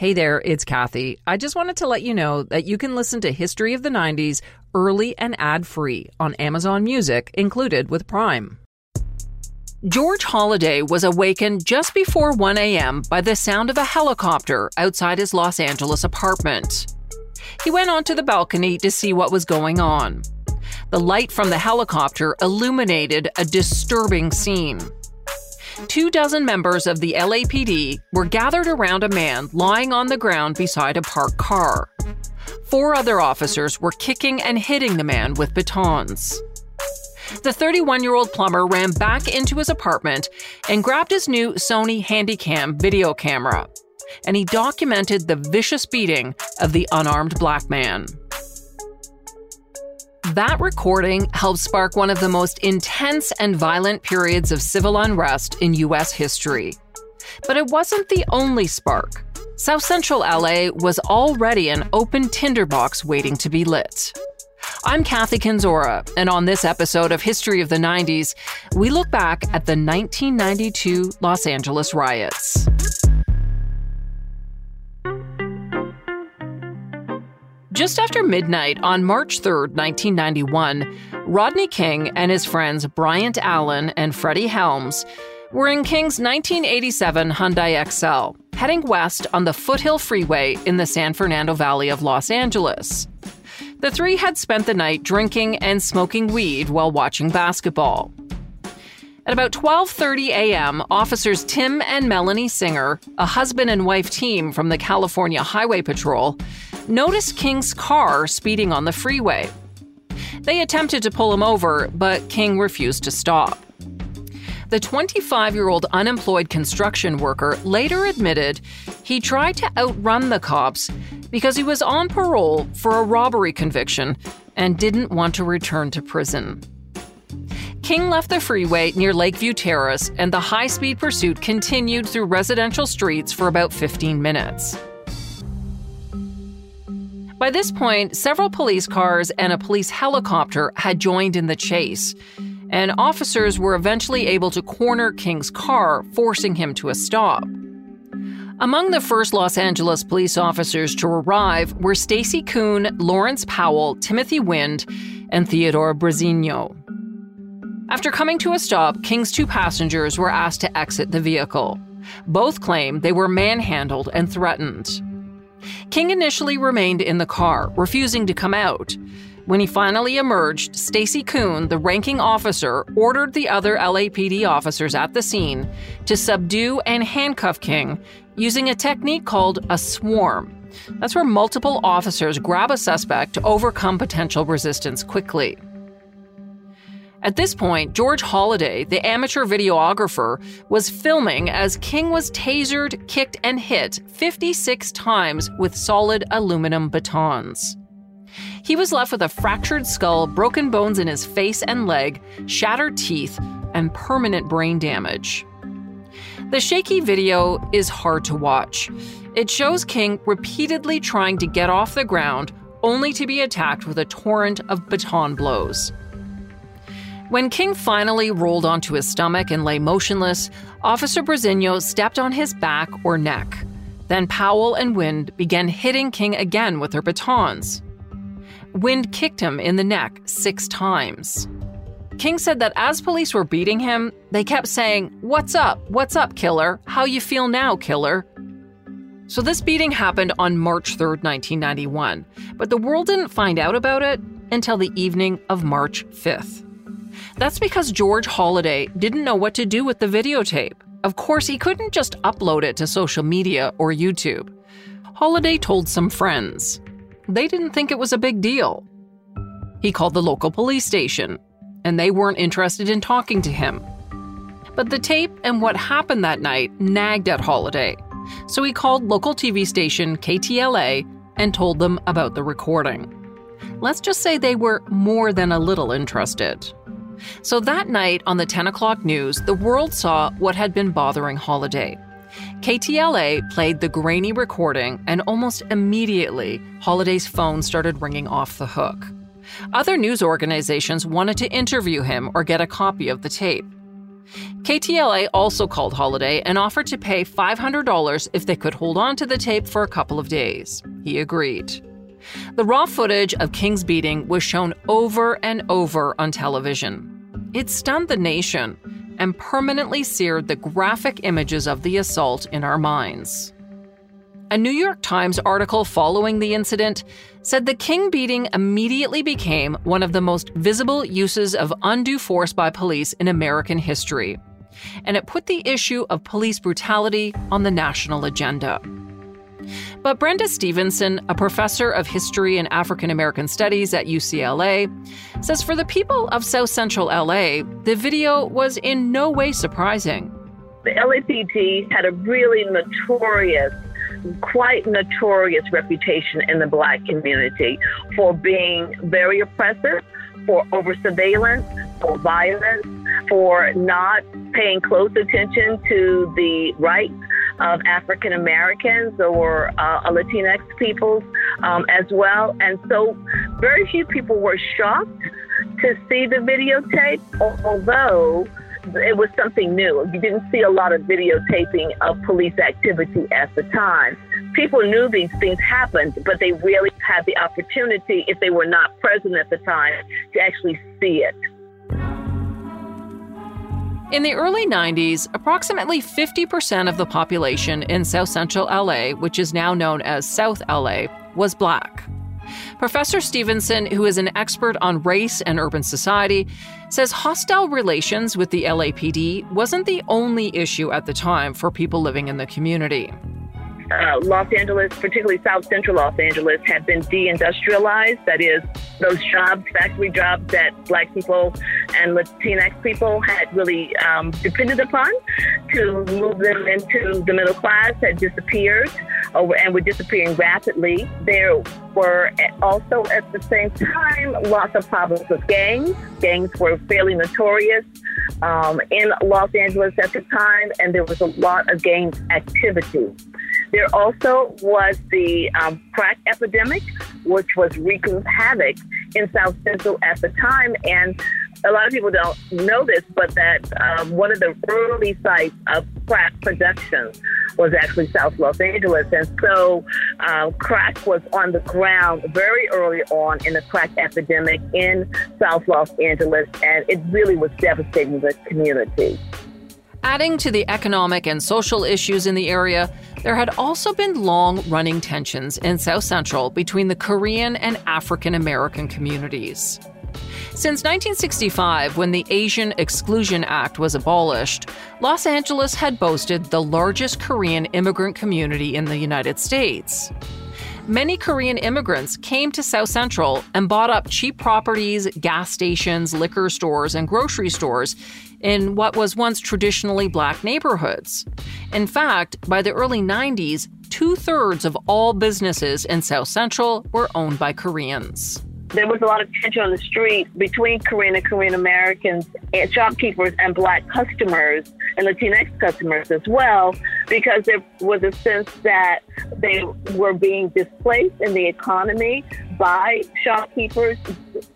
Hey there, it's Kathy. I just wanted to let you know that you can listen to History of the 90s early and ad free on Amazon Music, included with Prime. George Holliday was awakened just before 1 a.m. by the sound of a helicopter outside his Los Angeles apartment. He went onto the balcony to see what was going on. The light from the helicopter illuminated a disturbing scene two dozen members of the LAPD were gathered around a man lying on the ground beside a parked car. Four other officers were kicking and hitting the man with batons. The 31 year old plumber ran back into his apartment and grabbed his new Sony Handycam video camera, and he documented the vicious beating of the unarmed black man. That recording helped spark one of the most intense and violent periods of civil unrest in U.S. history. But it wasn't the only spark. South Central LA was already an open tinderbox waiting to be lit. I'm Kathy Kenzora, and on this episode of History of the 90s, we look back at the 1992 Los Angeles riots. Just after midnight on March 3, 1991, Rodney King and his friends Bryant Allen and Freddie Helms were in King's 1987 Hyundai Excel, heading west on the Foothill Freeway in the San Fernando Valley of Los Angeles. The three had spent the night drinking and smoking weed while watching basketball. At about 12:30 a.m., officers Tim and Melanie Singer, a husband and wife team from the California Highway Patrol, noticed King's car speeding on the freeway. They attempted to pull him over, but King refused to stop. The 25 year old unemployed construction worker later admitted he tried to outrun the cops because he was on parole for a robbery conviction and didn't want to return to prison. King left the freeway near Lakeview Terrace, and the high speed pursuit continued through residential streets for about 15 minutes. By this point, several police cars and a police helicopter had joined in the chase, and officers were eventually able to corner King's car, forcing him to a stop. Among the first Los Angeles police officers to arrive were Stacey Koon, Lawrence Powell, Timothy Wind, and Theodore Briseno. After coming to a stop, King's two passengers were asked to exit the vehicle. Both claimed they were manhandled and threatened. King initially remained in the car, refusing to come out. When he finally emerged, Stacey Koon, the ranking officer, ordered the other LAPD officers at the scene to subdue and handcuff King using a technique called a swarm. That's where multiple officers grab a suspect to overcome potential resistance quickly. At this point, George Holliday, the amateur videographer, was filming as King was tasered, kicked, and hit 56 times with solid aluminum batons. He was left with a fractured skull, broken bones in his face and leg, shattered teeth, and permanent brain damage. The shaky video is hard to watch. It shows King repeatedly trying to get off the ground, only to be attacked with a torrent of baton blows. When King finally rolled onto his stomach and lay motionless, Officer Briseno stepped on his back or neck. Then Powell and Wind began hitting King again with their batons. Wind kicked him in the neck six times. King said that as police were beating him, they kept saying, What's up? What's up, killer? How you feel now, killer? So this beating happened on March 3rd, 1991, but the world didn't find out about it until the evening of March 5th. That's because George Holliday didn't know what to do with the videotape. Of course, he couldn't just upload it to social media or YouTube. Holliday told some friends. They didn't think it was a big deal. He called the local police station, and they weren't interested in talking to him. But the tape and what happened that night nagged at Holliday, so he called local TV station KTLA and told them about the recording. Let's just say they were more than a little interested. So that night on the 10 o'clock news, the world saw what had been bothering Holliday. KTLA played the grainy recording, and almost immediately, Holliday's phone started ringing off the hook. Other news organizations wanted to interview him or get a copy of the tape. KTLA also called Holliday and offered to pay $500 if they could hold on to the tape for a couple of days. He agreed. The raw footage of King's beating was shown over and over on television. It stunned the nation and permanently seared the graphic images of the assault in our minds. A New York Times article following the incident said the King beating immediately became one of the most visible uses of undue force by police in American history. And it put the issue of police brutality on the national agenda. But Brenda Stevenson, a professor of history and African American studies at UCLA, says for the people of South Central LA, the video was in no way surprising. The LAPD had a really notorious quite notorious reputation in the black community for being very oppressive, for over surveillance, for violence, for not paying close attention to the rights of African Americans or uh, Latinx peoples um, as well. And so very few people were shocked to see the videotape, although it was something new. You didn't see a lot of videotaping of police activity at the time. People knew these things happened, but they really had the opportunity, if they were not present at the time, to actually see it. In the early 90s, approximately 50% of the population in South Central LA, which is now known as South LA, was black. Professor Stevenson, who is an expert on race and urban society, says hostile relations with the LAPD wasn't the only issue at the time for people living in the community uh, Los Angeles, particularly South Central Los Angeles, had been deindustrialized. That is, those jobs, factory jobs that Black people and Latinx people had really um, depended upon to move them into the middle class had disappeared over, and were disappearing rapidly. There were also at the same time lots of problems with gangs. Gangs were fairly notorious um, in Los Angeles at the time, and there was a lot of gang activity. There also was the um, crack epidemic, which was wreaking havoc in South Central at the time. And a lot of people don't know this, but that um, one of the early sites of crack production was actually South Los Angeles. And so uh, crack was on the ground very early on in the crack epidemic in South Los Angeles, and it really was devastating the community. Adding to the economic and social issues in the area, there had also been long running tensions in South Central between the Korean and African American communities. Since 1965, when the Asian Exclusion Act was abolished, Los Angeles had boasted the largest Korean immigrant community in the United States. Many Korean immigrants came to South Central and bought up cheap properties, gas stations, liquor stores, and grocery stores in what was once traditionally black neighborhoods. In fact, by the early 90s, two thirds of all businesses in South Central were owned by Koreans. There was a lot of tension on the street between Korean and Korean Americans and shopkeepers and black customers and Latinx customers as well, because there was a sense that they were being displaced in the economy by shopkeepers.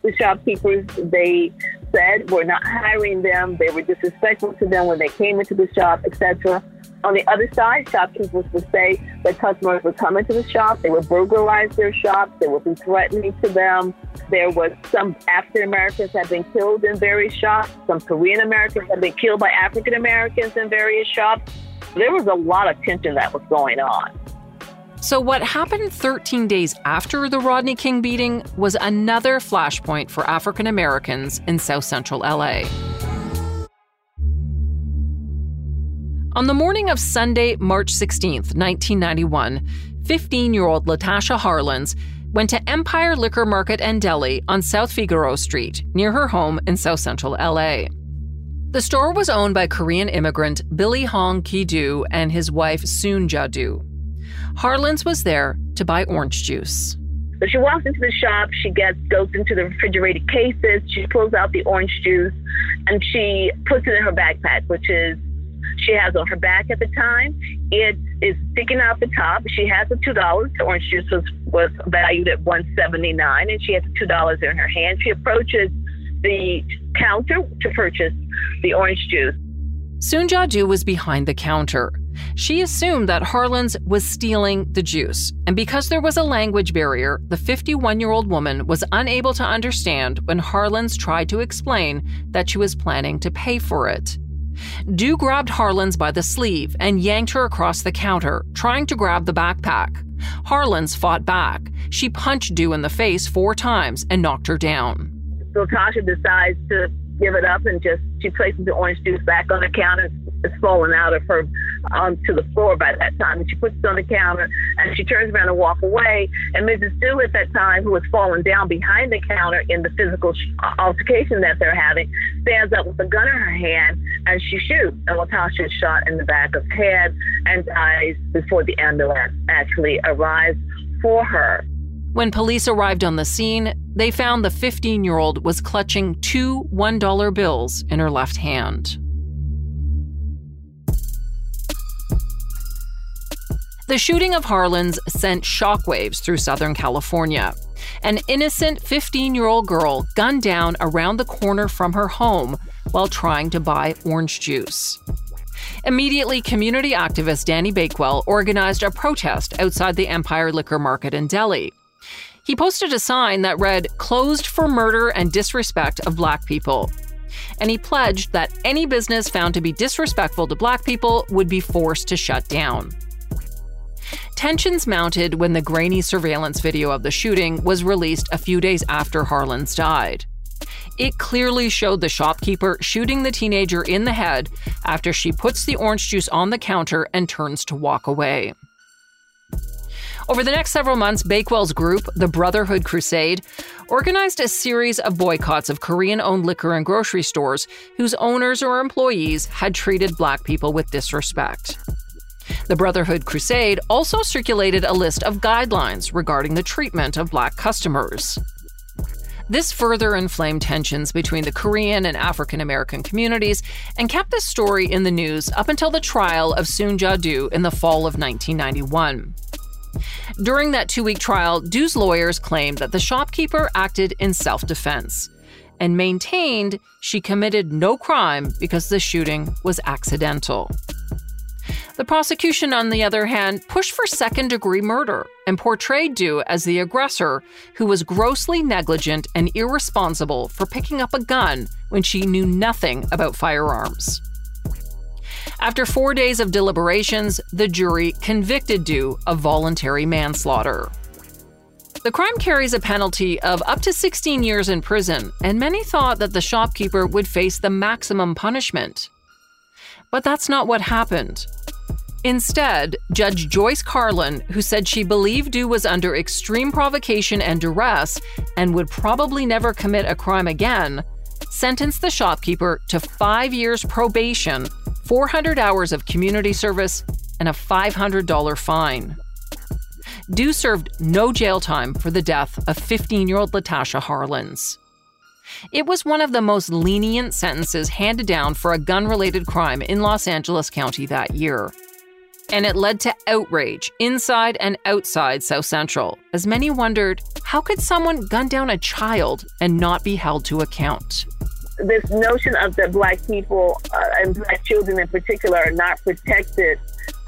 The shopkeepers, they said were not hiring them. They were disrespectful to them when they came into the shop, etc. On the other side, shopkeepers would say that customers would come into the shop, they would burglarize their shops, they would be threatening to them. There was some African Americans had been killed in various shops. Some Korean Americans had been killed by African Americans in various shops. There was a lot of tension that was going on. So, what happened 13 days after the Rodney King beating was another flashpoint for African Americans in South Central LA. On the morning of Sunday, March 16, 1991, 15 year old Latasha Harlins went to Empire Liquor Market and Deli on South Figueroa Street, near her home in South Central LA. The store was owned by Korean immigrant Billy Hong Ki Du and his wife Soon Ja Du. Harlins was there to buy orange juice. So she walks into the shop, she gets goes into the refrigerated cases, she pulls out the orange juice, and she puts it in her backpack, which is she has on her back at the time. It is sticking out the top. She has the two dollars. The orange juice was, was valued at one seventy nine, and she has two dollars in her hand. She approaches the counter to purchase the orange juice. Soonja Du was behind the counter. She assumed that Harlins was stealing the juice, and because there was a language barrier, the 51 year old woman was unable to understand when Harlins tried to explain that she was planning to pay for it. Du grabbed Harlins by the sleeve and yanked her across the counter, trying to grab the backpack. Harlins fought back. She punched Du in the face four times and knocked her down. So Tasha decides to give it up and just she places the orange juice back on the counter. It's fallen out of her um, onto the floor by that time. And she puts it on the counter and she turns around and walk away. And Mrs. Du at that time, who has fallen down behind the counter in the physical uh, altercation that they're having, stands up with a gun in her hand and she shoots. And Latasha is shot in the back of the head and dies before the ambulance actually arrives for her. When police arrived on the scene, they found the 15 year old was clutching two $1 bills in her left hand. The shooting of Harlins sent shockwaves through Southern California. An innocent 15 year old girl gunned down around the corner from her home while trying to buy orange juice. Immediately, community activist Danny Bakewell organized a protest outside the Empire Liquor Market in Deli. He posted a sign that read, Closed for murder and disrespect of black people. And he pledged that any business found to be disrespectful to black people would be forced to shut down. Tensions mounted when the grainy surveillance video of the shooting was released a few days after Harlins died. It clearly showed the shopkeeper shooting the teenager in the head after she puts the orange juice on the counter and turns to walk away. Over the next several months, Bakewell's group, the Brotherhood Crusade, organized a series of boycotts of Korean owned liquor and grocery stores whose owners or employees had treated black people with disrespect. The Brotherhood Crusade also circulated a list of guidelines regarding the treatment of black customers. This further inflamed tensions between the Korean and African American communities and kept this story in the news up until the trial of Soonja Du in the fall of 1991. During that two week trial, Du's lawyers claimed that the shopkeeper acted in self defense and maintained she committed no crime because the shooting was accidental. The prosecution, on the other hand, pushed for second degree murder and portrayed Du as the aggressor who was grossly negligent and irresponsible for picking up a gun when she knew nothing about firearms. After four days of deliberations, the jury convicted Du of voluntary manslaughter. The crime carries a penalty of up to 16 years in prison, and many thought that the shopkeeper would face the maximum punishment. But that's not what happened. Instead, Judge Joyce Karlin, who said she believed Du was under extreme provocation and duress and would probably never commit a crime again, sentenced the shopkeeper to five years probation 400 hours of community service, and a $500 fine. Du served no jail time for the death of 15 year old Latasha Harlins. It was one of the most lenient sentences handed down for a gun related crime in Los Angeles County that year. And it led to outrage inside and outside South Central, as many wondered how could someone gun down a child and not be held to account? This notion of that black people uh, and black children in particular are not protected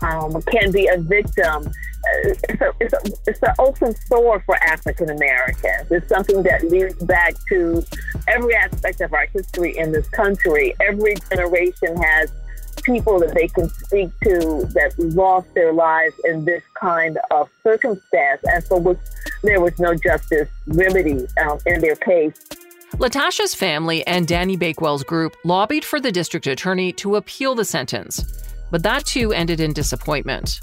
um, can be a victim. Uh, it's, a, it's, a, it's an open sore for African Americans. It's something that leads back to every aspect of our history in this country. Every generation has people that they can speak to that lost their lives in this kind of circumstance, and which there was no justice remedy um, in their case. Latasha's family and Danny Bakewell's group lobbied for the district attorney to appeal the sentence, but that too ended in disappointment.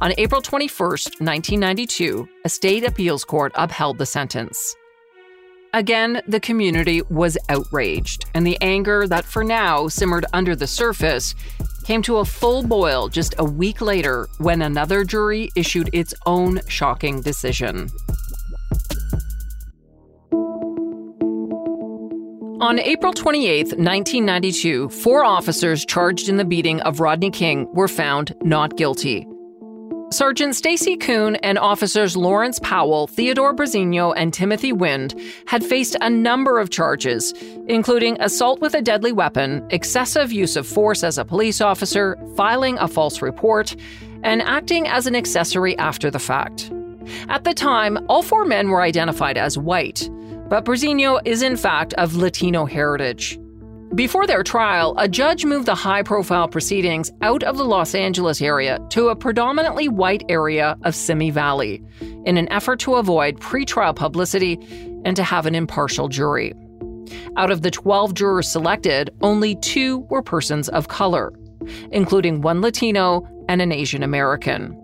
On April 21, 1992, a state appeals court upheld the sentence. Again, the community was outraged, and the anger that for now simmered under the surface came to a full boil just a week later when another jury issued its own shocking decision. On April 28, 1992, four officers charged in the beating of Rodney King were found not guilty. Sergeant Stacey Koon and officers Lawrence Powell, Theodore Briseno, and Timothy Wind had faced a number of charges, including assault with a deadly weapon, excessive use of force as a police officer, filing a false report, and acting as an accessory after the fact. At the time, all four men were identified as white, but Briseno is in fact of Latino heritage. Before their trial, a judge moved the high profile proceedings out of the Los Angeles area to a predominantly white area of Simi Valley in an effort to avoid pretrial publicity and to have an impartial jury. Out of the 12 jurors selected, only two were persons of color, including one Latino and an Asian American.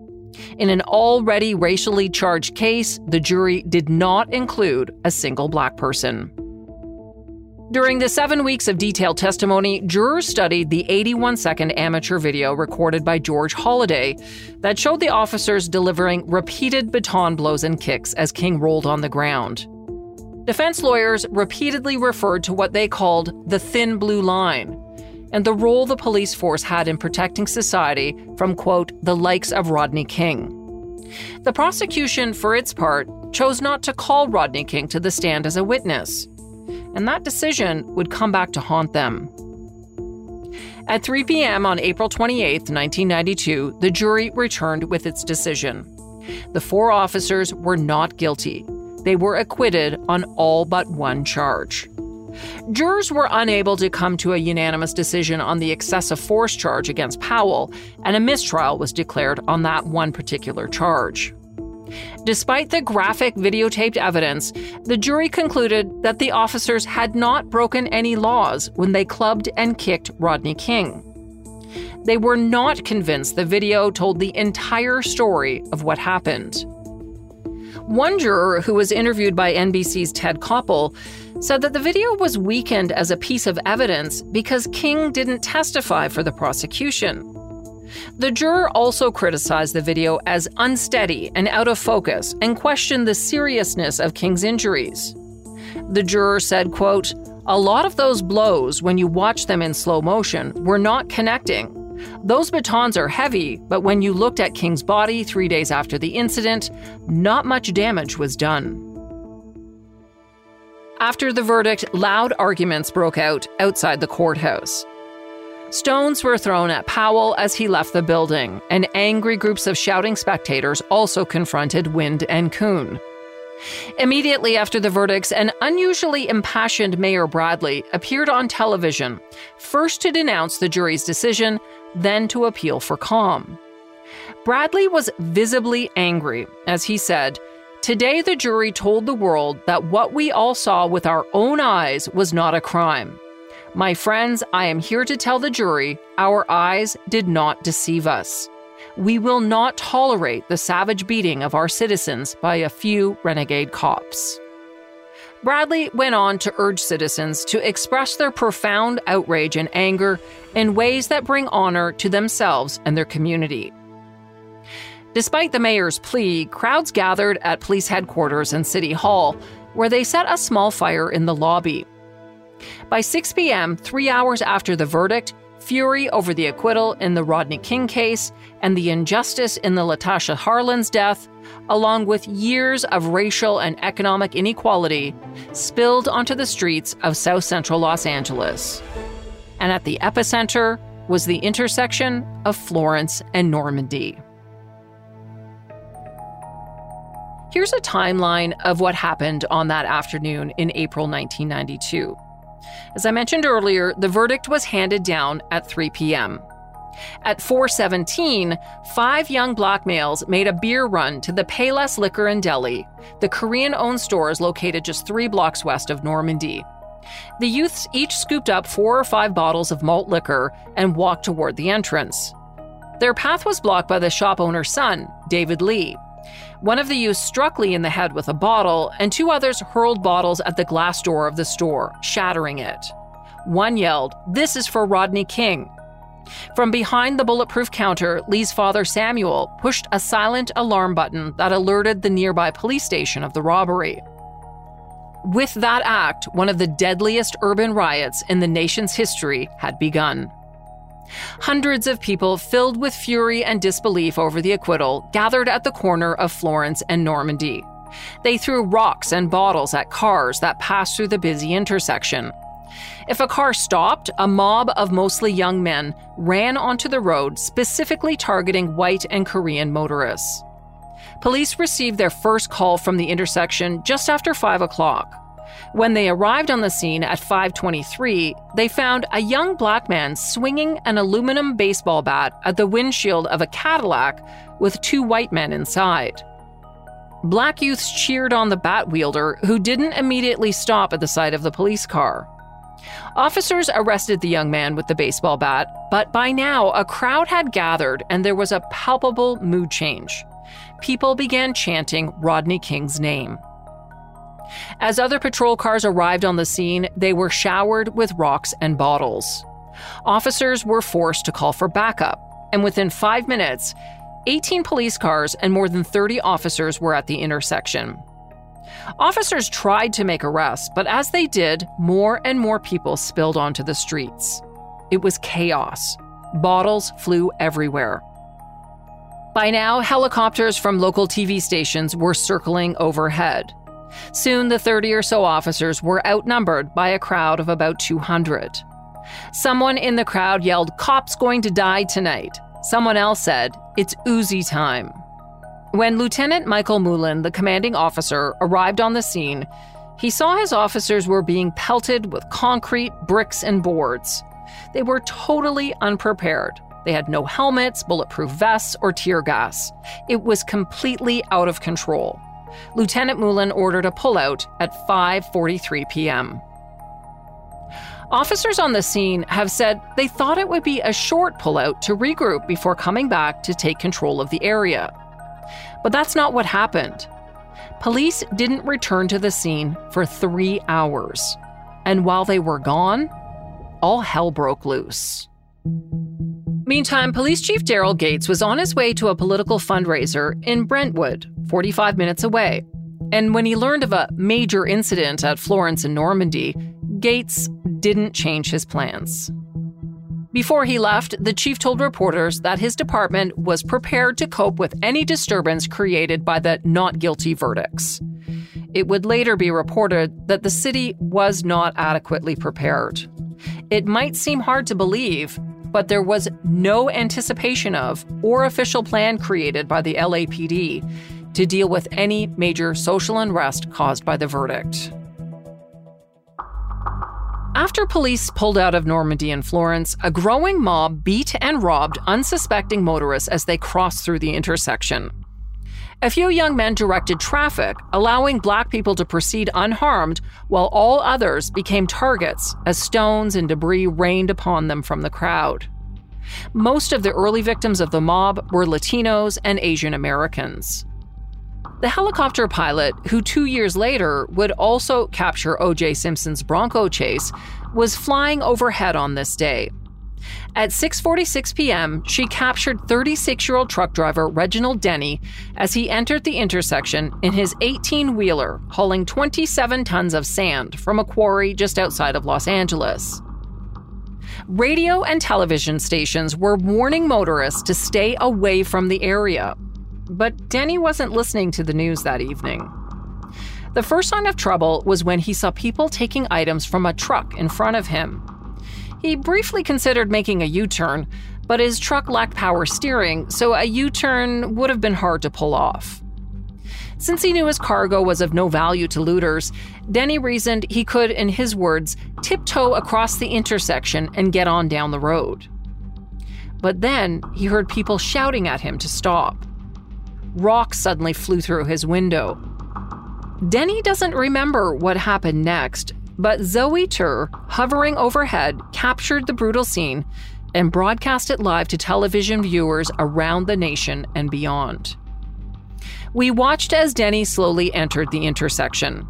In an already racially charged case, the jury did not include a single black person. During the seven weeks of detailed testimony, jurors studied the 81 second amateur video recorded by George Holliday that showed the officers delivering repeated baton blows and kicks as King rolled on the ground. Defense lawyers repeatedly referred to what they called the thin blue line and the role the police force had in protecting society from, quote, the likes of Rodney King. The prosecution, for its part, chose not to call Rodney King to the stand as a witness and that decision would come back to haunt them. At 3 p.m. on April 28, 1992, the jury returned with its decision. The four officers were not guilty. They were acquitted on all but one charge. Jurors were unable to come to a unanimous decision on the excessive force charge against Powell, and a mistrial was declared on that one particular charge. Despite the graphic videotaped evidence, the jury concluded that the officers had not broken any laws when they clubbed and kicked Rodney King. They were not convinced the video told the entire story of what happened. One juror who was interviewed by NBC's Ted Koppel said that the video was weakened as a piece of evidence because King didn't testify for the prosecution. The juror also criticized the video as unsteady and out of focus and questioned the seriousness of King's injuries. The juror said, quote, "A lot of those blows when you watch them in slow motion were not connecting. Those batons are heavy, but when you looked at King's body 3 days after the incident, not much damage was done." After the verdict, loud arguments broke out outside the courthouse. Stones were thrown at Powell as he left the building, and angry groups of shouting spectators also confronted Wind and Koon. Immediately after the verdicts, an unusually impassioned Mayor Bradley appeared on television, first to denounce the jury's decision, then to appeal for calm. Bradley was visibly angry as he said, Today the jury told the world that what we all saw with our own eyes was not a crime. My friends, I am here to tell the jury our eyes did not deceive us. We will not tolerate the savage beating of our citizens by a few renegade cops. Bradley went on to urge citizens to express their profound outrage and anger in ways that bring honor to themselves and their community. Despite the mayor's plea, crowds gathered at police headquarters and City Hall, where they set a small fire in the lobby. By 6 p.m., three hours after the verdict, fury over the acquittal in the Rodney King case and the injustice in the Latasha Harlins death, along with years of racial and economic inequality, spilled onto the streets of South Central Los Angeles. And at the epicenter was the intersection of Florence and Normandie. Here's a timeline of what happened on that afternoon in April 1992. As I mentioned earlier, the verdict was handed down at 3 p.m. At 417, five young black males made a beer run to the Payless Liquor and Deli, the Korean-owned stores located just three blocks west of Normandie. The youths each scooped up four or five bottles of malt liquor and walked toward the entrance. Their path was blocked by the shop owner's son, David Lee, one of the youths struck Lee in the head with a bottle, and two others hurled bottles at the glass door of the store, shattering it. One yelled, This is for Rodney King. From behind the bulletproof counter, Lee's father Samuel pushed a silent alarm button that alerted the nearby police station of the robbery. With that act, one of the deadliest urban riots in the nation's history had begun. Hundreds of people filled with fury and disbelief over the acquittal gathered at the corner of Florence and Normandie. They threw rocks and bottles at cars that passed through the busy intersection. If a car stopped, a mob of mostly young men ran onto the road, specifically targeting white and Korean motorists. Police received their first call from the intersection just after 5 o'clock. When they arrived on the scene at 523, they found a young black man swinging an aluminum baseball bat at the windshield of a Cadillac with two white men inside. Black youths cheered on the bat wielder, who didn't immediately stop at the sight of the police car. Officers arrested the young man with the baseball bat, but by now a crowd had gathered and there was a palpable mood change. People began chanting Rodney King's name. As other patrol cars arrived on the scene, they were showered with rocks and bottles. Officers were forced to call for backup, and within five minutes, 18 police cars and more than 30 officers were at the intersection. Officers tried to make arrests, but as they did, more and more people spilled onto the streets. It was chaos. Bottles flew everywhere. By now, helicopters from local TV stations were circling overhead. Soon, the 30 or so officers were outnumbered by a crowd of about 200. Someone in the crowd yelled, Cops going to die tonight. Someone else said, It's Uzi time. When Lieutenant Michael Moulin, the commanding officer, arrived on the scene, he saw his officers were being pelted with concrete, bricks, and boards. They were totally unprepared. They had no helmets, bulletproof vests, or tear gas. It was completely out of control. Lieutenant Moulin ordered a pullout at 5:43 p.m. Officers on the scene have said they thought it would be a short pullout to regroup before coming back to take control of the area. But that's not what happened. Police didn't return to the scene for three hours. And while they were gone, all hell broke loose. Meantime, Police Chief Daryl Gates was on his way to a political fundraiser in Brentwood, 45 minutes away. And when he learned of a major incident at Florence and Normandie, Gates didn't change his plans. Before he left, the chief told reporters that his department was prepared to cope with any disturbance created by the not guilty verdicts. It would later be reported that the city was not adequately prepared. It might seem hard to believe, but there was no anticipation of or official plan created by the LAPD to deal with any major social unrest caused by the verdict. After police pulled out of Normandie and Florence, a growing mob beat and robbed unsuspecting motorists as they crossed through the intersection. A few young men directed traffic, allowing black people to proceed unharmed, while all others became targets as stones and debris rained upon them from the crowd. Most of the early victims of the mob were Latinos and Asian Americans. The helicopter pilot, who two years later would also capture O.J. Simpson's Bronco chase, was flying overhead on this day. At 6:46 p.m., she captured 36-year-old truck driver Reginald Denny as he entered the intersection in his 18-wheeler, hauling 27 tons of sand from a quarry just outside of Los Angeles. Radio and television stations were warning motorists to stay away from the area, but Denny wasn't listening to the news that evening. The first sign of trouble was when he saw people taking items from a truck in front of him. He briefly considered making a U turn, but his truck lacked power steering, so a U turn would have been hard to pull off. Since he knew his cargo was of no value to looters, Denny reasoned he could, in his words, tiptoe across the intersection and get on down the road. But then he heard people shouting at him to stop. Rocks suddenly flew through his window. Denny doesn't remember what happened next, but Zoe Tur, hovering overhead, captured the brutal scene and broadcast it live to television viewers around the nation and beyond. We watched as Denny slowly entered the intersection.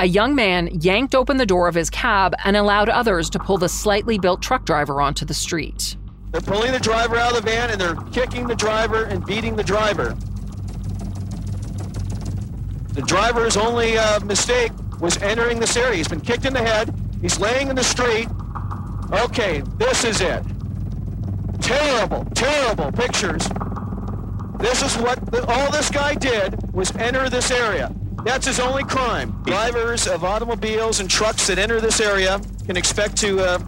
A young man yanked open the door of his cab and allowed others to pull the slightly built truck driver onto the street. They're pulling the driver out of the van and they're kicking the driver and beating the driver. The driver's only uh, mistake was entering this area. He's been kicked in the head. He's laying in the street. Okay, this is it. terrible, terrible pictures. This is what the, all this guy did was enter this area. That's his only crime. Drivers of automobiles and trucks that enter this area can expect to. Uh,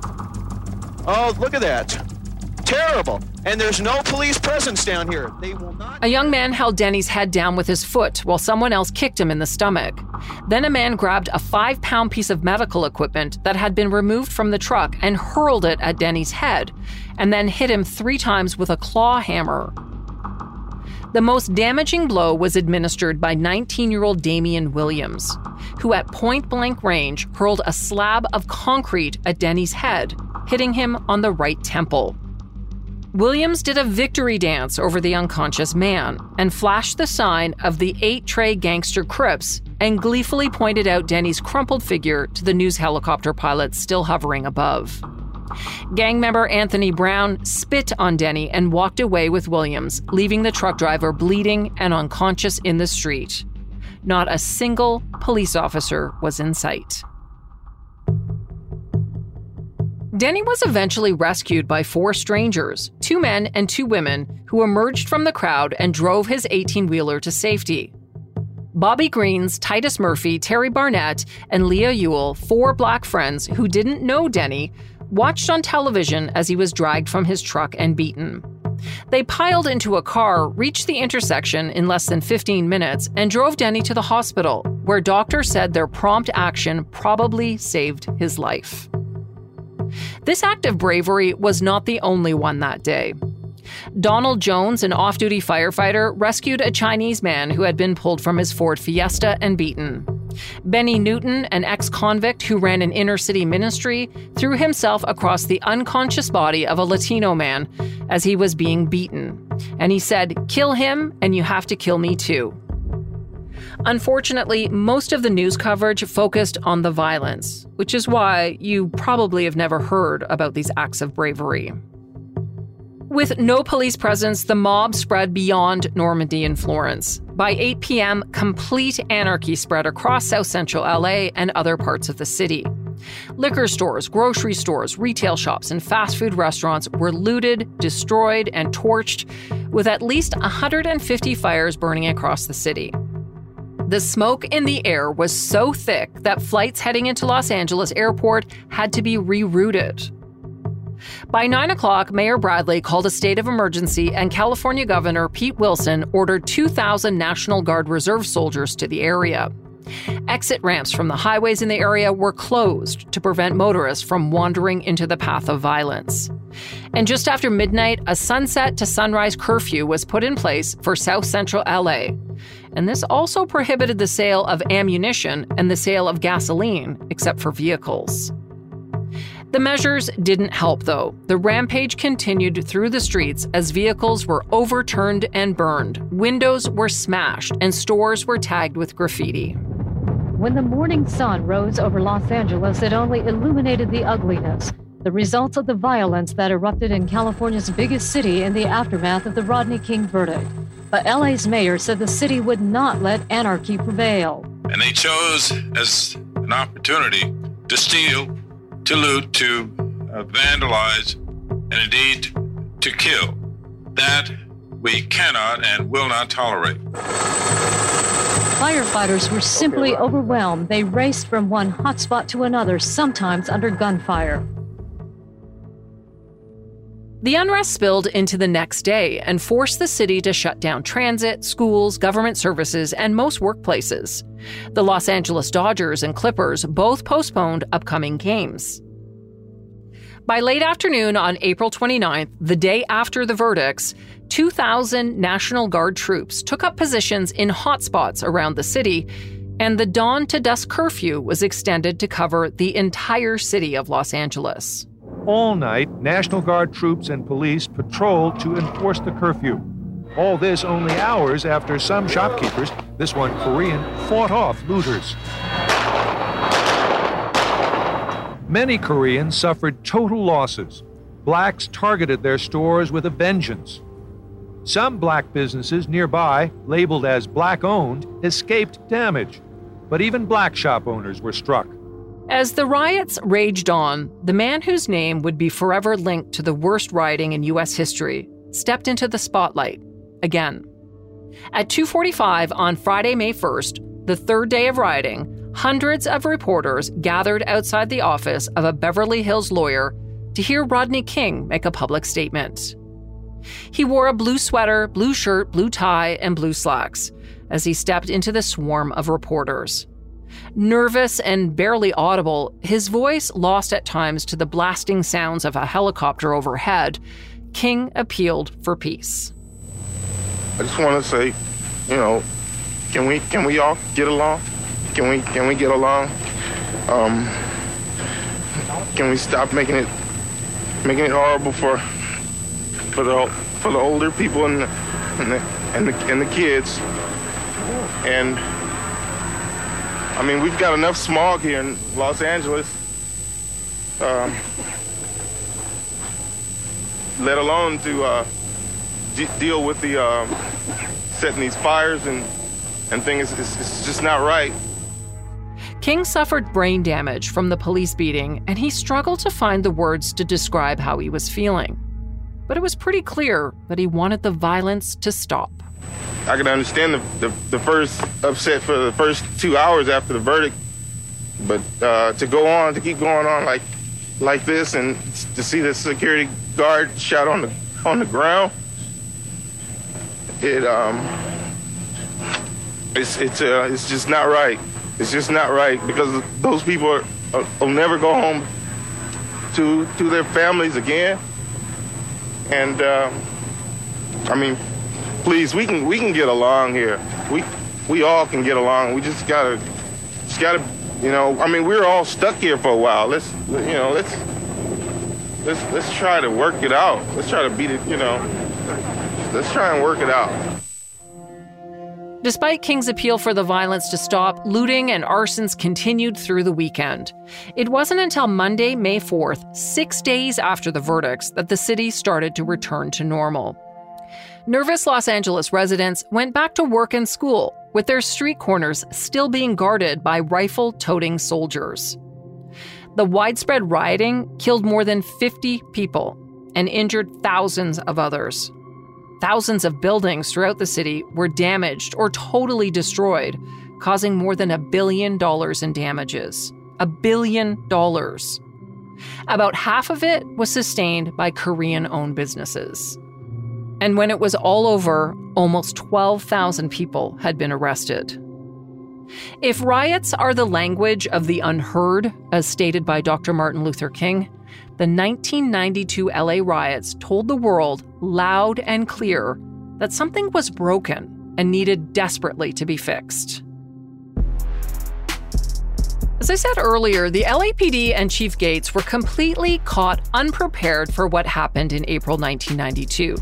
oh, look at that. Terrible. And there's no police presence down here. They will not. A young man held Denny's head down with his foot while someone else kicked him in the stomach. Then a man grabbed a five pound piece of medical equipment that had been removed from the truck and hurled it at Denny's head, and then hit him three times with a claw hammer. The most damaging blow was administered by 19 year old Damian Williams, who at point blank range hurled a slab of concrete at Denny's head, hitting him on the right temple. Williams did a victory dance over the unconscious man and flashed the sign of the Eight Trey Gangster Crips and gleefully pointed out Denny's crumpled figure to the news helicopter pilots still hovering above. Gang member Anthony Brown spit on Denny and walked away with Williams, leaving the truck driver bleeding and unconscious in the street. Not a single police officer was in sight. Denny was eventually rescued by four strangers, two men and two women, who emerged from the crowd and drove his 18 wheeler to safety. Bobby Greens, Titus Murphy, Terry Barnett, and Lei Yuille, four black friends who didn't know Denny, watched on television as he was dragged from his truck and beaten. They piled into a car, reached the intersection in less than 15 minutes, and drove Denny to the hospital, where doctors said their prompt action probably saved his life. This act of bravery was not the only one that day. Donald Jones, an off duty firefighter, rescued a Chinese man who had been pulled from his Ford Fiesta and beaten. Benny Newton, an ex convict who ran an inner city ministry, threw himself across the unconscious body of a Latino man as he was being beaten. And he said, Kill him, and you have to kill me too. Unfortunately, most of the news coverage focused on the violence, which is why you probably have never heard about these acts of bravery. With no police presence, the mob spread beyond Normandie and Florence. By 8 p.m., complete anarchy spread across South Central LA and other parts of the city. Liquor stores, grocery stores, retail shops, and fast food restaurants were looted, destroyed, and torched, with at least 150 fires burning across the city. The smoke in the air was so thick that flights heading into Los Angeles airport had to be rerouted. By 9 o'clock, Mayor Bradley called a state of emergency, and California Governor Pete Wilson ordered 2,000 National Guard Reserve soldiers to the area. Exit ramps from the highways in the area were closed to prevent motorists from wandering into the path of violence. And just after midnight, a sunset to sunrise curfew was put in place for South Central LA, and this also prohibited the sale of ammunition and the sale of gasoline, except for vehicles. The measures didn't help, though. The rampage continued through the streets as vehicles were overturned and burned, windows were smashed, and stores were tagged with graffiti. When the morning sun rose over Los Angeles, it only illuminated the ugliness, the results of the violence that erupted in California's biggest city in the aftermath of the Rodney King verdict. But LA's mayor said the city would not let anarchy prevail. And they chose as an opportunity to steal, to loot, to uh, vandalize, and indeed to kill. That we cannot and will not tolerate. Firefighters were simply overwhelmed. They raced from one hotspot to another, sometimes under gunfire. The unrest spilled into the next day and forced the city to shut down transit, schools, government services, and most workplaces. The Los Angeles Dodgers and Clippers both postponed upcoming games. By late afternoon on April 29th, the day after the verdicts, 2,000 National Guard troops took up positions in hotspots around the city, and the dawn to dusk curfew was extended to cover the entire city of Los Angeles. All night, National Guard troops and police patrolled to enforce the curfew. All this only hours after some shopkeepers, this one Korean, fought off looters. Many Koreans suffered total losses. Blacks targeted their stores with a vengeance. Some black businesses nearby, labeled as black owned, escaped damage. But even black shop owners were struck. As the riots raged on, the man whose name would be forever linked to the worst rioting in US history stepped into the spotlight again. At 2:45 on Friday, May 1st, the third day of rioting, hundreds of reporters gathered outside the office of a Beverly Hills lawyer to hear Rodney King make a public statement. He wore a blue sweater, blue shirt, blue tie, and blue slacks as he stepped into the swarm of reporters. Nervous and barely audible, his voice lost at times to the blasting sounds of a helicopter overhead, King appealed for peace. I just want to say, you know, can we can we all get along? Can we can we get along? Um, can we stop making it making it horrible for for the for the older people and the, and the and the, and the kids? And I mean, we've got enough smog here in Los Angeles. Um, let alone to uh, deal with the uh, setting these fires and and things. It's, it's just not right. King suffered brain damage from the police beating, and he struggled to find the words to describe how he was feeling. But it was pretty clear that he wanted the violence to stop. I can understand the, the, the first upset for the first two hours after the verdict, but uh, to go on, to keep going on like like this, and to see the security guard shot on the on the ground, it um, it's it's uh, it's just not right. It's just not right because those people are, are, will never go home to to their families again, and uh, I mean please, we can we can get along here. We we all can get along. We just gotta just gotta you know. I mean, we're all stuck here for a while. Let's you know let's let's let's try to work it out. Let's try to beat it. You know, let's try and work it out. Despite King's appeal for the violence to stop, looting and arsons continued through the weekend. It wasn't until Monday, May 4th, six days after the verdicts, that the city started to return to normal. Nervous Los Angeles residents went back to work and school, with their street corners still being guarded by rifle toting soldiers. The widespread rioting killed more than 50 people and injured thousands of others. Thousands of buildings throughout the city were damaged or totally destroyed, causing more than a billion dollars in damages. A billion dollars. About half of it was sustained by Korean owned businesses. And when it was all over, almost 12,000 people had been arrested. If riots are the language of the unheard, as stated by Dr. Martin Luther King, the 1992 LA riots told the world loud and clear that something was broken and needed desperately to be fixed. As I said earlier, the LAPD and Chief Gates were completely caught unprepared for what happened in April 1992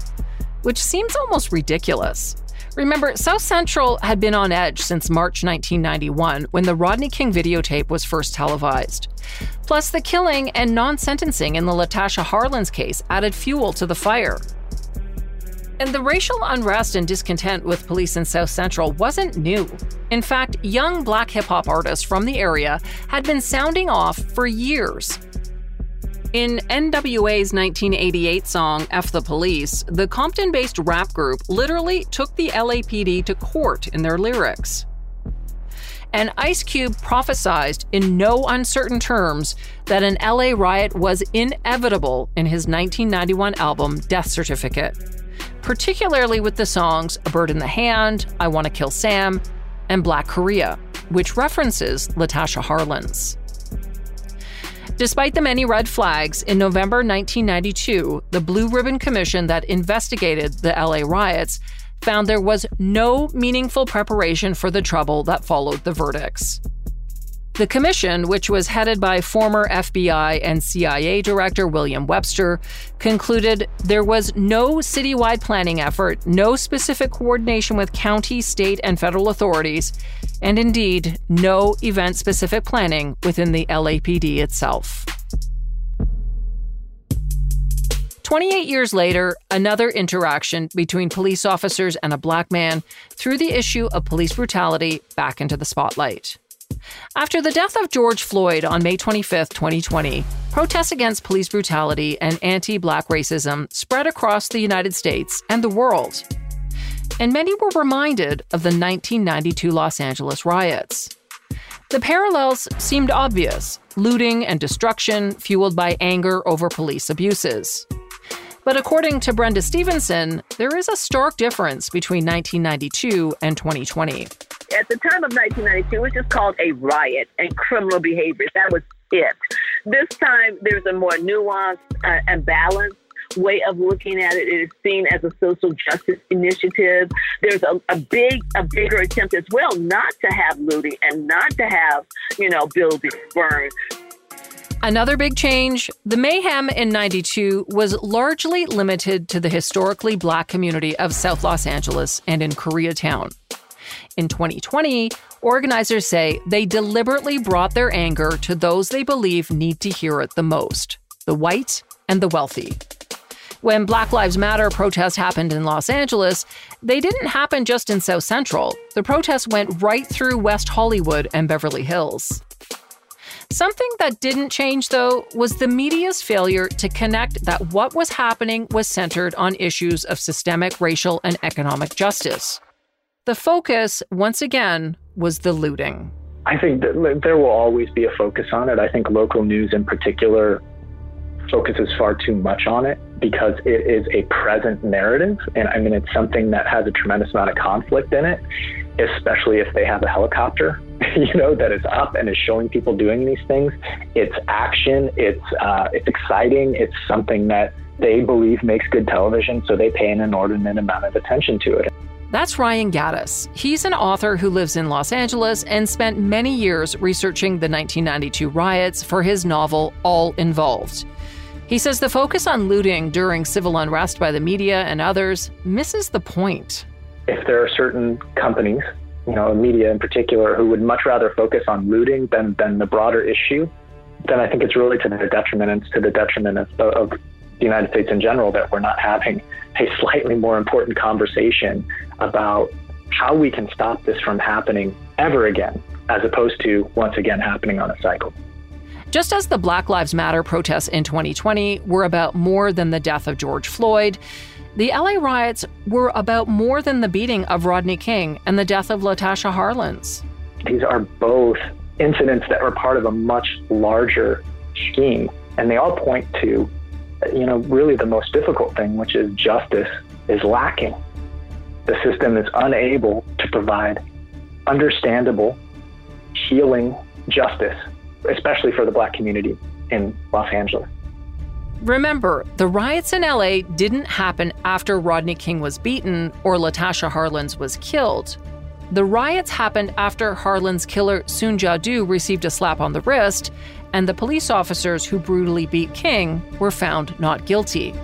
which seems almost ridiculous. Remember, South Central had been on edge since March 1991 when the Rodney King videotape was first televised. Plus, the killing and non sentencing in the Latasha Harlins case added fuel to the fire. And the racial unrest and discontent with police in South Central wasn't new. In fact, young black hip hop artists from the area had been sounding off for years. In NWA's 1988 song F the Police, the Compton based rap group literally took the LAPD to court in their lyrics. And Ice Cube prophesized in no uncertain terms that an LA riot was inevitable in his 1991 album Death Certificate, particularly with the songs A Bird in the Hand, I Want to Kill Sam, and Black Korea, which references Latasha Harlins. Despite the many red flags, in November 1992, the Blue Ribbon Commission that investigated the LA riots found there was no meaningful preparation for the trouble that followed the verdicts. The commission, which was headed by former FBI and CIA Director William Webster, concluded there was no citywide planning effort, no specific coordination with county, state, and federal authorities, and indeed, no event specific planning within the LAPD itself. 28 years later, another interaction between police officers and a black man threw the issue of police brutality back into the spotlight. After the death of George Floyd on May 25, 2020, protests against police brutality and anti black racism spread across the United States and the world. And many were reminded of the 1992 Los Angeles riots. The parallels seemed obvious looting and destruction fueled by anger over police abuses. But according to Brenda Stevenson, there is a stark difference between 1992 and 2020. At the time of 1992, it was just called a riot and criminal behavior. That was it. This time, there's a more nuanced uh, and balanced way of looking at it. It is seen as a social justice initiative. There's a, a big, a bigger attempt as well not to have looting and not to have, you know, buildings burned. Another big change the mayhem in 92 was largely limited to the historically black community of South Los Angeles and in Koreatown. In 2020, organizers say they deliberately brought their anger to those they believe need to hear it the most the white and the wealthy. When Black Lives Matter protests happened in Los Angeles, they didn't happen just in South Central. The protests went right through West Hollywood and Beverly Hills. Something that didn't change, though, was the media's failure to connect that what was happening was centered on issues of systemic racial and economic justice. The focus, once again, was the looting. I think that there will always be a focus on it. I think local news in particular focuses far too much on it because it is a present narrative. And I mean, it's something that has a tremendous amount of conflict in it, especially if they have a helicopter, you know, that is up and is showing people doing these things. It's action, it's, uh, it's exciting, it's something that they believe makes good television, so they pay an inordinate amount of attention to it. That's Ryan Gattis. He's an author who lives in Los Angeles and spent many years researching the 1992 riots for his novel All Involved. He says the focus on looting during civil unrest by the media and others misses the point. If there are certain companies, you know, media in particular, who would much rather focus on looting than, than the broader issue, then I think it's really to their detriment and to the detriment of, of the United States in general that we're not having a slightly more important conversation about how we can stop this from happening ever again, as opposed to once again happening on a cycle. Just as the Black Lives Matter protests in 2020 were about more than the death of George Floyd, the LA riots were about more than the beating of Rodney King and the death of Latasha Harlins. These are both incidents that were part of a much larger scheme, and they all point to, you know, really the most difficult thing, which is justice is lacking. The system is unable to provide understandable, healing justice especially for the black community in Los Angeles. Remember, the riots in LA didn't happen after Rodney King was beaten or Latasha Harlins was killed. The riots happened after Harlins' killer Soon Ja Du received a slap on the wrist, and the police officers who brutally beat King were found not guilty.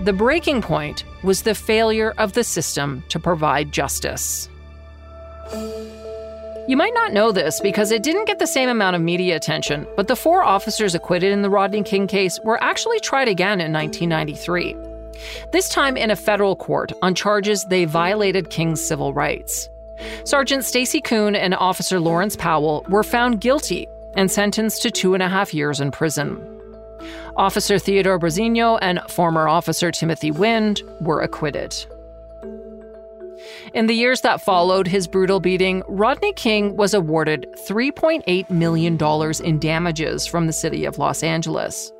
The breaking point was the failure of the system to provide justice. You might not know this because it didn't get the same amount of media attention, but the four officers acquitted in the Rodney King case were actually tried again in 1993. This time in a federal court on charges they violated King's civil rights. Sergeant Stacey Koon and Officer Lawrence Powell were found guilty and sentenced to two and a half years in prison. Officer Theodore Briseno and former officer Timothy Wind were acquitted. In the years that followed his brutal beating, Rodney King was awarded $3.8 million in damages from the city of Los Angeles.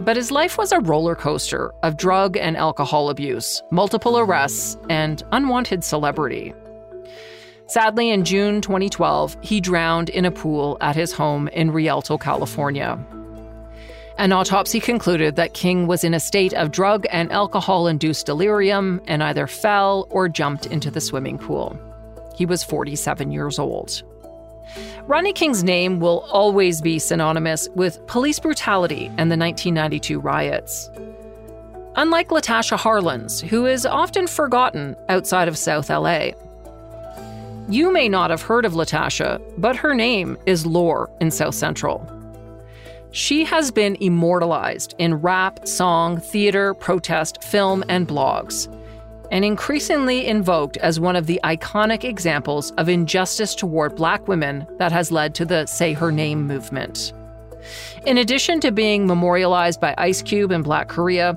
But his life was a roller coaster of drug and alcohol abuse, multiple arrests, and unwanted celebrity. Sadly, in June 2012, he drowned in a pool at his home in Rialto, California. An autopsy concluded that King was in a state of drug and alcohol induced delirium and either fell or jumped into the swimming pool. He was 47 years old. Rodney King's name will always be synonymous with police brutality and the 1992 riots. Unlike Latasha Harlins, who is often forgotten outside of South LA. You may not have heard of Latasha, but her name is lore in South Central. She has been immortalized in rap, song, theater, protest, film, and blogs. and increasingly invoked as one of the iconic examples of injustice toward black women that has led to the Say Her Name movement. In addition to being memorialized by Ice Cube in Black Korea,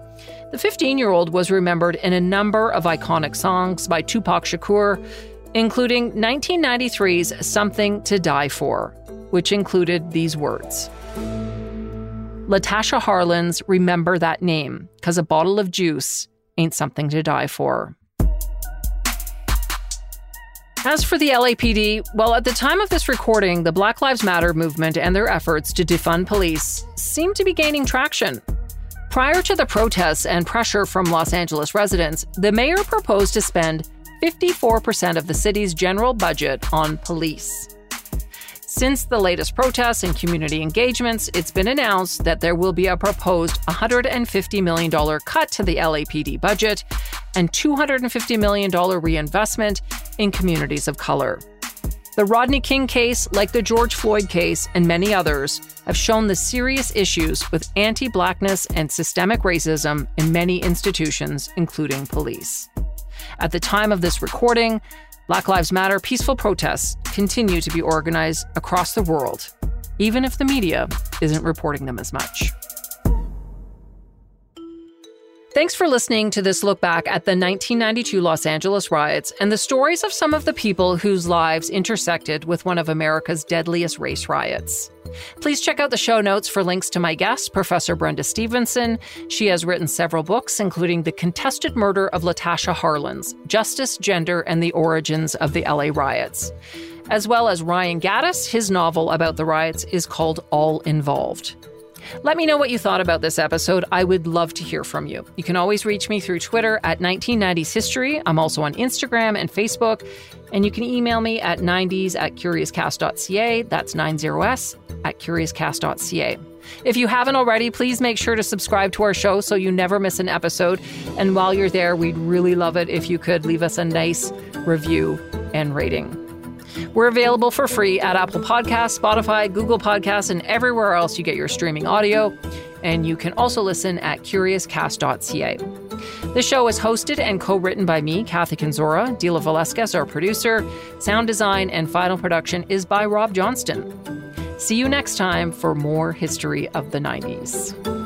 the 15 year old was remembered in a number of iconic songs by Tupac Shakur, including 1993's Something to Die For, which included these words Latasha Harlins, remember that name, because a bottle of juice ain't something to die for. As for the LAPD, well, at the time of this recording, the Black Lives Matter movement and their efforts to defund police seem to be gaining traction. Prior to the protests and pressure from Los Angeles residents, the mayor proposed to spend 54% of the city's general budget on police. Since the latest protests and community engagements, it's been announced that there will be a proposed $150 million cut to the LAPD budget and $250 million reinvestment in communities of color. The Rodney King case, like the George Floyd case and many others, have shown the serious issues with anti blackness and systemic racism in many institutions, including police. At the time of this recording, Black Lives Matter peaceful protests continue to be organized across the world, even if the media isn't reporting them as much. Thanks for listening to this look back at the 1992 Los Angeles riots and the stories of some of the people whose lives intersected with one of America's deadliest race riots. Please check out the show notes for links to my guest, Professor Brenda Stevenson. She has written several books, including The Contested Murder of Latasha Harlins Justice, Gender, and the Origins of the LA Riots. As well as Ryan Gattis, his novel about the riots is called All Involved. Let me know what you thought about this episode. I would love to hear from you. You can always reach me through Twitter at 1990s History. I'm also on Instagram and Facebook. And you can email me at 90s at curiouscast.ca. That's 90s at curiouscast.ca. If you haven't already, please make sure to subscribe to our show so you never miss an episode. And while you're there, we'd really love it if you could leave us a nice review and rating. We're available for free at Apple Podcasts, Spotify, Google Podcasts, and everywhere else you get your streaming audio. And you can also listen at curiouscast.ca. The show is hosted and co written by me, Kathy Kenzora. Dila Velasquez, our producer. Sound design and final production is by Rob Johnston. See you next time for more history of the 90s.